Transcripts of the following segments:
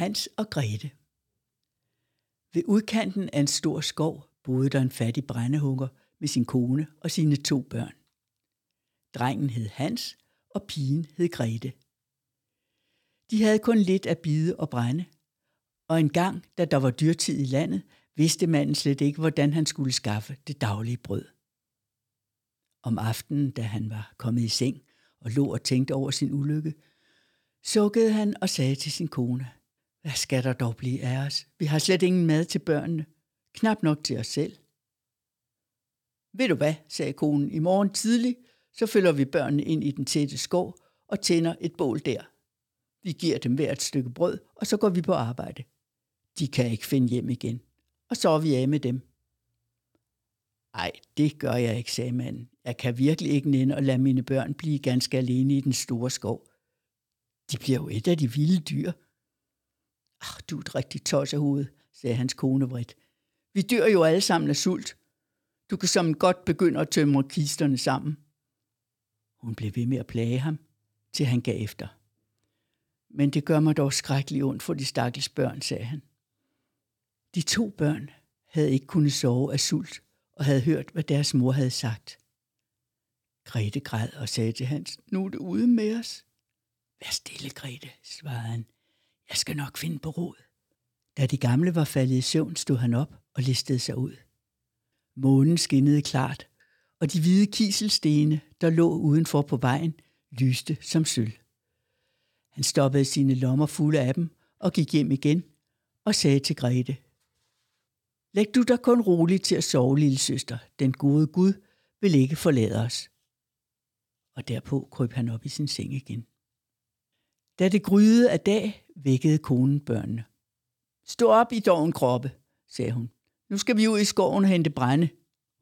Hans og Grete. Ved udkanten af en stor skov boede der en fattig brændehugger med sin kone og sine to børn. Drengen hed Hans, og pigen hed Grete. De havde kun lidt at bide og brænde, og en gang, da der var dyrtid i landet, vidste manden slet ikke, hvordan han skulle skaffe det daglige brød. Om aftenen, da han var kommet i seng og lå og tænkte over sin ulykke, sukkede han og sagde til sin kone, hvad skal der dog blive af os? Vi har slet ingen mad til børnene. Knap nok til os selv. Ved du hvad, sagde konen, i morgen tidlig, så følger vi børnene ind i den tætte skov og tænder et bål der. Vi giver dem hver et stykke brød, og så går vi på arbejde. De kan ikke finde hjem igen. Og så er vi af med dem. Ej, det gør jeg ikke, sagde manden. Jeg kan virkelig ikke nænde at lade mine børn blive ganske alene i den store skov. De bliver jo et af de vilde dyr. Ach, du er et rigtigt tos af hovedet, sagde hans kone vredt. Vi dør jo alle sammen af sult. Du kan som godt begynde at tømre kisterne sammen. Hun blev ved med at plage ham, til han gav efter. Men det gør mig dog skrækkeligt ondt for de stakkels børn, sagde han. De to børn havde ikke kunnet sove af sult og havde hørt, hvad deres mor havde sagt. Grete græd og sagde til Hans, nu er det ude med os. Vær stille, Grete, svarede han. Jeg skal nok finde på råd. Da de gamle var faldet i søvn, stod han op og listede sig ud. Månen skinnede klart, og de hvide kiselstene, der lå udenfor på vejen, lyste som sølv. Han stoppede sine lommer fulde af dem og gik hjem igen og sagde til Grete, Læg du dig kun roligt til at sove, lille søster. Den gode Gud vil ikke forlade os. Og derpå kryb han op i sin seng igen. Da det gryede af dag, vækkede konen børnene. Stå op i doven kroppe, sagde hun. Nu skal vi ud i skoven og hente brænde.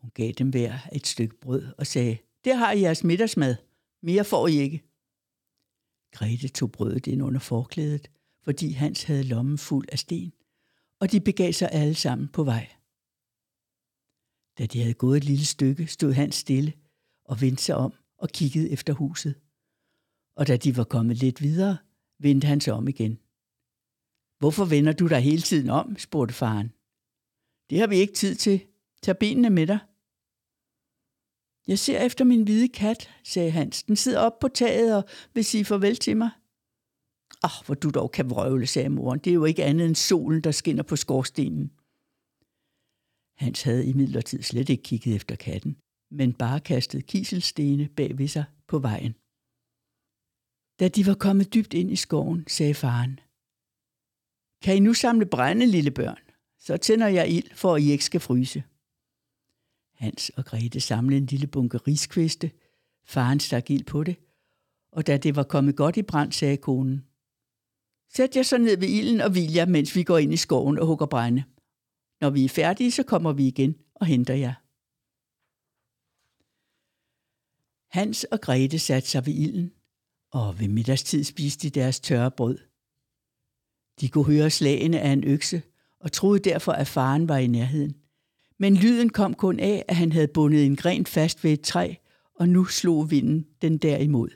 Hun gav dem hver et stykke brød og sagde, der har I jeres middagsmad. Mere får I ikke. Grete tog brødet ind under forklædet, fordi Hans havde lommen fuld af sten, og de begav sig alle sammen på vej. Da de havde gået et lille stykke, stod Hans stille og vendte sig om og kiggede efter huset. Og da de var kommet lidt videre, vendte han sig om igen. Hvorfor vender du dig hele tiden om? spurgte faren. Det har vi ikke tid til. Tag benene med dig. Jeg ser efter min hvide kat, sagde Hans. Den sidder op på taget og vil sige farvel til mig. Åh, oh, hvor du dog kan vrøvle, sagde moren. Det er jo ikke andet end solen, der skinner på skorstenen. Hans havde imidlertid slet ikke kigget efter katten, men bare kastet kiselstene bag ved sig på vejen. Da de var kommet dybt ind i skoven, sagde faren, Kan I nu samle brænde, lille børn? Så tænder jeg ild, for at I ikke skal fryse. Hans og Grete samlede en lille bunke riskviste. Faren stak ild på det, og da det var kommet godt i brand, sagde konen, Sæt jer så ned ved ilden og hvil jer, mens vi går ind i skoven og hugger brænde. Når vi er færdige, så kommer vi igen og henter jer. Hans og Grete satte sig ved ilden, og ved middagstid spiste de deres tørre brød. De kunne høre slagene af en økse, og troede derfor, at faren var i nærheden. Men lyden kom kun af, at han havde bundet en gren fast ved et træ, og nu slog vinden den derimod.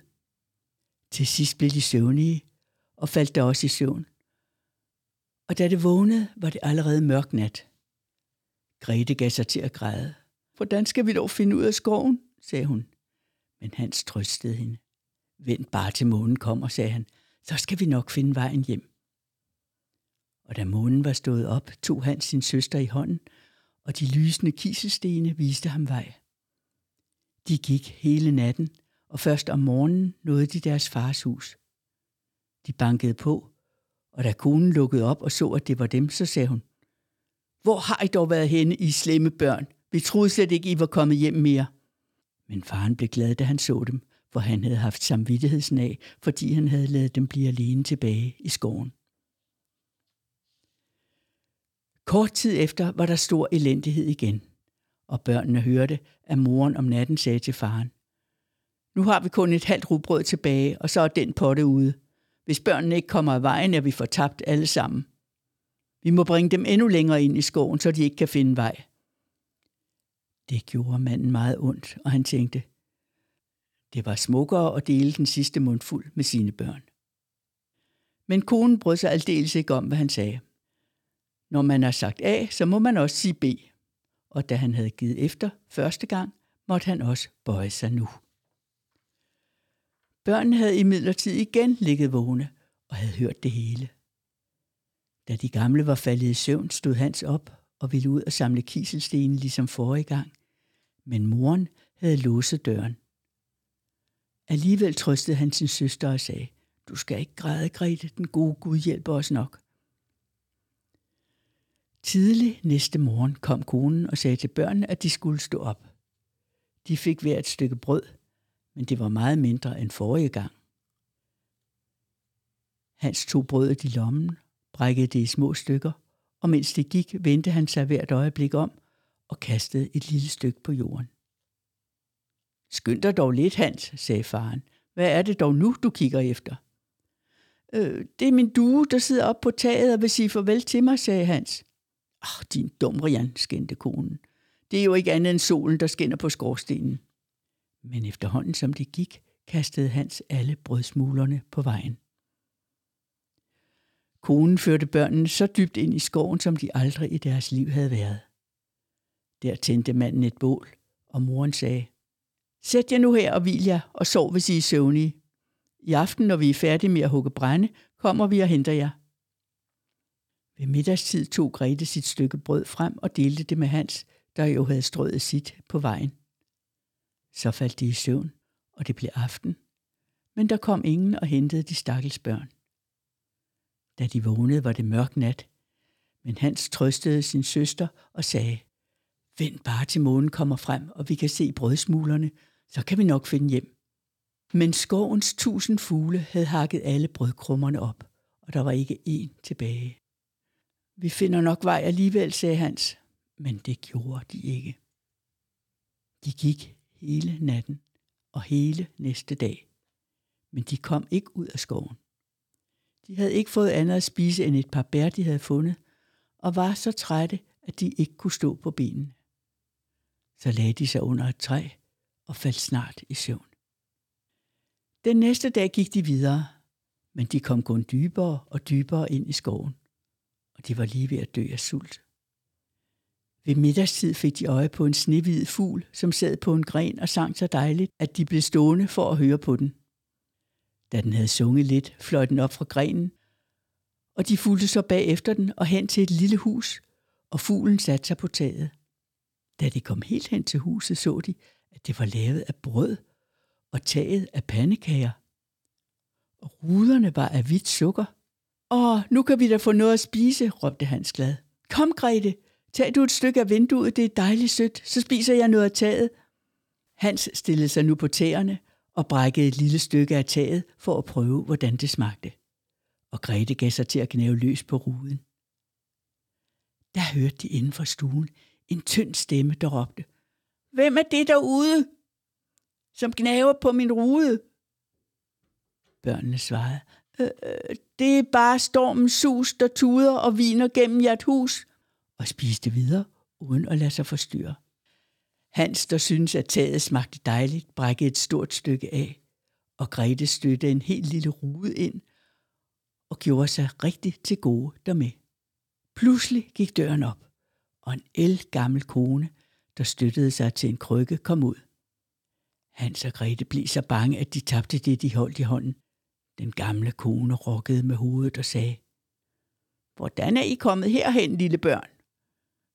Til sidst blev de søvnige, og faldt der også i søvn. Og da det vågnede, var det allerede mørk nat. Grete gav sig til at græde. Hvordan skal vi dog finde ud af skoven, sagde hun. Men Hans trøstede hende. Vent bare til månen kommer, sagde han. Så skal vi nok finde vejen hjem. Og da månen var stået op, tog han sin søster i hånden, og de lysende kiselstene viste ham vej. De gik hele natten, og først om morgenen nåede de deres fars hus. De bankede på, og da konen lukkede op og så, at det var dem, så sagde hun, Hvor har I dog været henne, I slemme børn? Vi troede slet ikke, I var kommet hjem mere. Men faren blev glad, da han så dem, hvor han havde haft samvittighedsnag, fordi han havde lavet dem blive alene tilbage i skoven. Kort tid efter var der stor elendighed igen, og børnene hørte, at moren om natten sagde til faren, Nu har vi kun et halvt rugbrød tilbage, og så er den potte ude. Hvis børnene ikke kommer af vejen, er vi fortabt alle sammen. Vi må bringe dem endnu længere ind i skoven, så de ikke kan finde vej. Det gjorde manden meget ondt, og han tænkte, det var smukkere at dele den sidste mundfuld med sine børn. Men konen brød sig aldeles ikke om, hvad han sagde. Når man har sagt A, så må man også sige B. Og da han havde givet efter første gang, måtte han også bøje sig nu. Børnene havde imidlertid igen ligget vågne og havde hørt det hele. Da de gamle var faldet i søvn, stod Hans op og ville ud og samle kiselstenen ligesom forrige gang. Men moren havde låset døren. Alligevel trøstede han sin søster og sagde, du skal ikke græde, Grete, den gode Gud hjælper os nok. Tidlig næste morgen kom konen og sagde til børnene, at de skulle stå op. De fik hver et stykke brød, men det var meget mindre end forrige gang. Hans tog brødet i lommen, brækkede det i små stykker, og mens det gik, vendte han sig hvert øjeblik om og kastede et lille stykke på jorden. Skynd dig dog lidt, Hans, sagde faren. Hvad er det dog nu, du kigger efter? Øh, det er min due, der sidder op på taget og vil sige farvel til mig, sagde Hans. Ach, din dumrian, skændte konen. Det er jo ikke andet end solen, der skinner på skorstenen. Men efterhånden som det gik, kastede Hans alle brødsmulerne på vejen. Konen førte børnene så dybt ind i skoven, som de aldrig i deres liv havde været. Der tændte manden et bål, og moren sagde, Sæt jer nu her og hvil jer, og sov, hvis I er søvnige. I aften, når vi er færdige med at hugge brænde, kommer vi og henter jer. Ved middagstid tog Grete sit stykke brød frem og delte det med Hans, der jo havde strøget sit på vejen. Så faldt de i søvn, og det blev aften. Men der kom ingen og hentede de stakkels børn. Da de vågnede, var det mørk nat. Men Hans trøstede sin søster og sagde, Vent bare til månen kommer frem, og vi kan se brødsmulerne, så kan vi nok finde hjem. Men skovens tusind fugle havde hakket alle brødkrummerne op, og der var ikke én tilbage. Vi finder nok vej alligevel, sagde Hans, men det gjorde de ikke. De gik hele natten og hele næste dag, men de kom ikke ud af skoven. De havde ikke fået andet at spise end et par bær, de havde fundet, og var så trætte, at de ikke kunne stå på benene. Så lagde de sig under et træ og faldt snart i søvn. Den næste dag gik de videre, men de kom kun dybere og dybere ind i skoven, og de var lige ved at dø af sult. Ved middagstid fik de øje på en snehvid fugl, som sad på en gren og sang så dejligt, at de blev stående for at høre på den. Da den havde sunget lidt, fløj den op fra grenen, og de fulgte så bagefter den og hen til et lille hus, og fuglen satte sig på taget. Da de kom helt hen til huset, så de, at det var lavet af brød og taget af pandekager. Og ruderne var af hvidt sukker. Åh, nu kan vi da få noget at spise, råbte Hans glad. Kom, Grete, tag du et stykke af vinduet, det er dejligt sødt, så spiser jeg noget af taget. Hans stillede sig nu på tæerne og brækkede et lille stykke af taget for at prøve, hvordan det smagte. Og Grete gav sig til at gnave løs på ruden. Der hørte de inden for stuen en tynd stemme, der råbte, Hvem er det derude, som gnaver på min rude? Børnene svarede, øh, øh, det er bare stormens sus, der tuder og viner gennem jeres hus, og spiste videre, uden at lade sig forstyrre. Hans, der syntes, at taget smagte dejligt, brækkede et stort stykke af, og Grete støtte en helt lille rude ind og gjorde sig rigtig til gode dermed. Pludselig gik døren op, og en el gammel kone, der støttede sig til en krykke, kom ud. Hans og Grete blev så bange, at de tabte det, de holdt i hånden. Den gamle kone rokkede med hovedet og sagde, Hvordan er I kommet herhen, lille børn?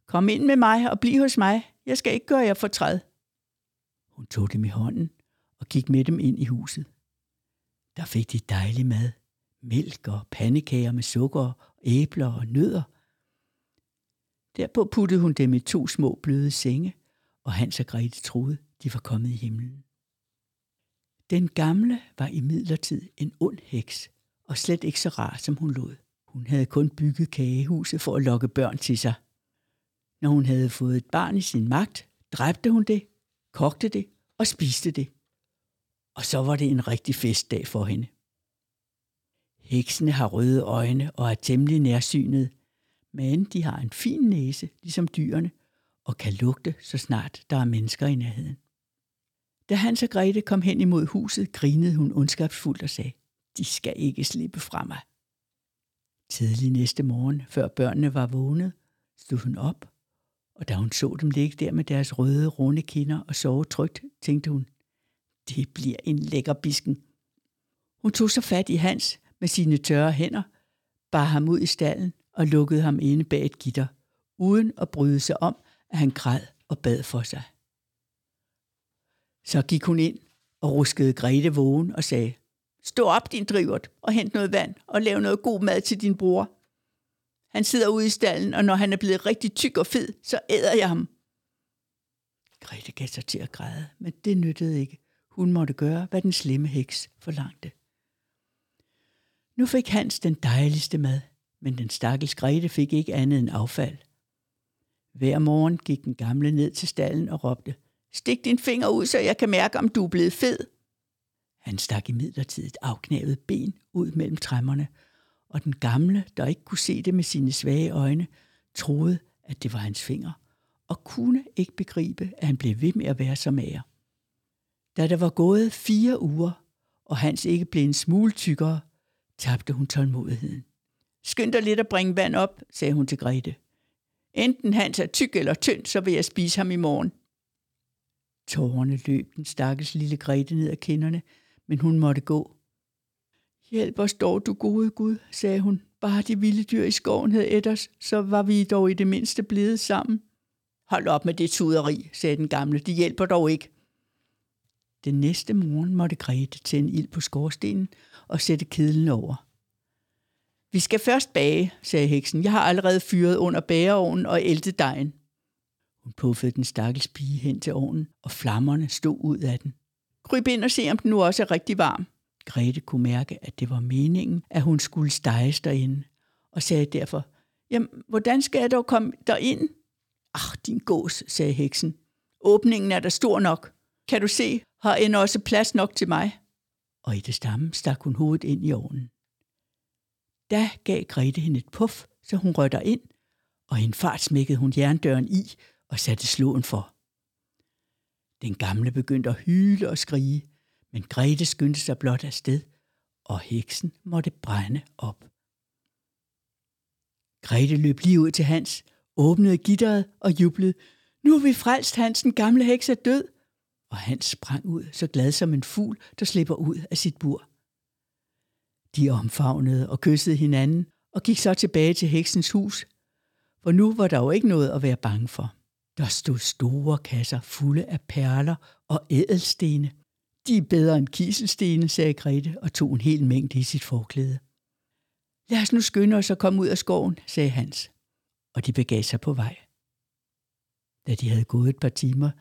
Kom ind med mig og bliv hos mig. Jeg skal ikke gøre jer fortræd. Hun tog dem i hånden og gik med dem ind i huset. Der fik de dejlig mad. Mælk og pandekager med sukker, æbler og nødder. Derpå puttede hun dem i to små bløde senge, og Hans og Grete troede, de var kommet i himlen. Den gamle var i midlertid en ond heks, og slet ikke så rar, som hun lod. Hun havde kun bygget kagehuset for at lokke børn til sig. Når hun havde fået et barn i sin magt, dræbte hun det, kogte det og spiste det. Og så var det en rigtig festdag for hende. Heksene har røde øjne og er temmelig nærsynet, men de har en fin næse, ligesom dyrene, og kan lugte, så snart der er mennesker i nærheden. Da Hans og Grete kom hen imod huset, grinede hun ondskabsfuldt og sagde, de skal ikke slippe fra mig. Tidlig næste morgen, før børnene var vågnet, stod hun op, og da hun så dem ligge der med deres røde, runde kinder og sove trygt, tænkte hun, det bliver en lækker bisken. Hun tog så fat i Hans med sine tørre hænder, bar ham ud i stallen og lukkede ham inde bag et gitter, uden at bryde sig om, at han græd og bad for sig. Så gik hun ind og ruskede Grete vågen og sagde, Stå op, din drivert, og hent noget vand og lav noget god mad til din bror. Han sidder ude i stallen, og når han er blevet rigtig tyk og fed, så æder jeg ham. Grete gav sig til at græde, men det nyttede ikke. Hun måtte gøre, hvad den slemme heks forlangte. Nu fik Hans den dejligste mad, men den stakkels Grete fik ikke andet end affald. Hver morgen gik den gamle ned til stallen og råbte, Stik din finger ud, så jeg kan mærke, om du er blevet fed. Han stak imidlertid et afknævet ben ud mellem træmmerne, og den gamle, der ikke kunne se det med sine svage øjne, troede, at det var hans finger, og kunne ikke begribe, at han blev ved med at være så mager. Da der var gået fire uger, og Hans ikke blev en smule tykkere, tabte hun tålmodigheden. Skynd dig lidt at bringe vand op, sagde hun til Grete. Enten Hans er tyk eller tynd, så vil jeg spise ham i morgen. Tårerne løb den stakkels lille Grete ned ad kinderne, men hun måtte gå. Hjælp os dog, du gode Gud, sagde hun. Bare de vilde dyr i skoven havde et os, så var vi dog i det mindste blevet sammen. Hold op med det tuderi, sagde den gamle. De hjælper dog ikke. Den næste morgen måtte Grete tænde ild på skorstenen og sætte kedlen over. Vi skal først bage, sagde heksen. Jeg har allerede fyret under bageovnen og æltet dejen. Hun puffede den stakkels pige hen til ovnen, og flammerne stod ud af den. Kryb ind og se, om den nu også er rigtig varm. Grete kunne mærke, at det var meningen, at hun skulle steges derinde, og sagde derfor, Jamen, hvordan skal jeg dog komme derind? Ach, din gås, sagde heksen. Åbningen er der stor nok. Kan du se, har end også plads nok til mig? Og i det stamme stak hun hovedet ind i ovnen. Da gav Grete hende et puff, så hun rødder ind, og i en fart smækkede hun jerndøren i og satte slåen for. Den gamle begyndte at hyle og skrige, men Grete skyndte sig blot afsted, og heksen måtte brænde op. Grete løb lige ud til Hans, åbnede gitteret og jublede. Nu er vi frelst, Hans, den gamle heks er død. Og Hans sprang ud, så glad som en fugl, der slipper ud af sit bur. De omfavnede og kyssede hinanden og gik så tilbage til heksens hus, for nu var der jo ikke noget at være bange for. Der stod store kasser fulde af perler og ædelstene. De er bedre end kiselstene, sagde Grete og tog en hel mængde i sit forklæde. Lad os nu skynde os at komme ud af skoven, sagde Hans, og de begav sig på vej. Da de havde gået et par timer,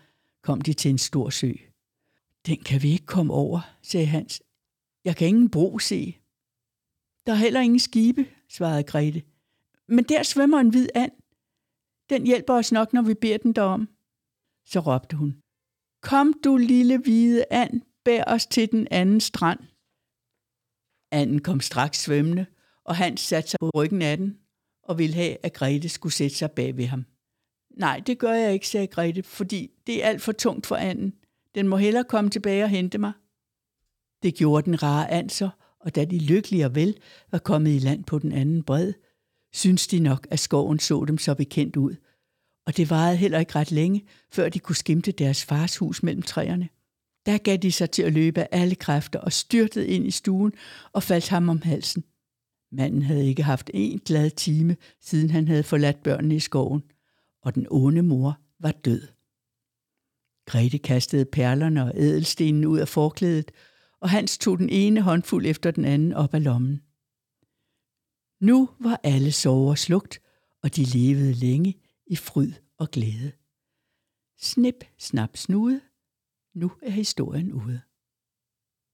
kom de til en stor sø. Den kan vi ikke komme over, sagde Hans. Jeg kan ingen bro se. Der er heller ingen skibe, svarede Grete. Men der svømmer en hvid and. Den hjælper os nok, når vi beder den derom. Så råbte hun. Kom du lille hvide and, bær os til den anden strand. Anden kom straks svømmende, og han satte sig på ryggen af den og ville have, at Grete skulle sætte sig bag ved ham. Nej, det gør jeg ikke, sagde Grete, fordi det er alt for tungt for anden. Den må hellere komme tilbage og hente mig. Det gjorde den rare and så, og da de lykkelige og vel var kommet i land på den anden bred, syntes de nok, at skoven så dem så bekendt ud. Og det varede heller ikke ret længe, før de kunne skimte deres fars hus mellem træerne. Der gav de sig til at løbe af alle kræfter og styrtede ind i stuen og faldt ham om halsen. Manden havde ikke haft en glad time, siden han havde forladt børnene i skoven, og den onde mor var død. Grete kastede perlerne og ædelstenen ud af forklædet, og Hans tog den ene håndfuld efter den anden op af lommen. Nu var alle sover slugt, og de levede længe i fryd og glæde. Snip, snap, snude. Nu er historien ude.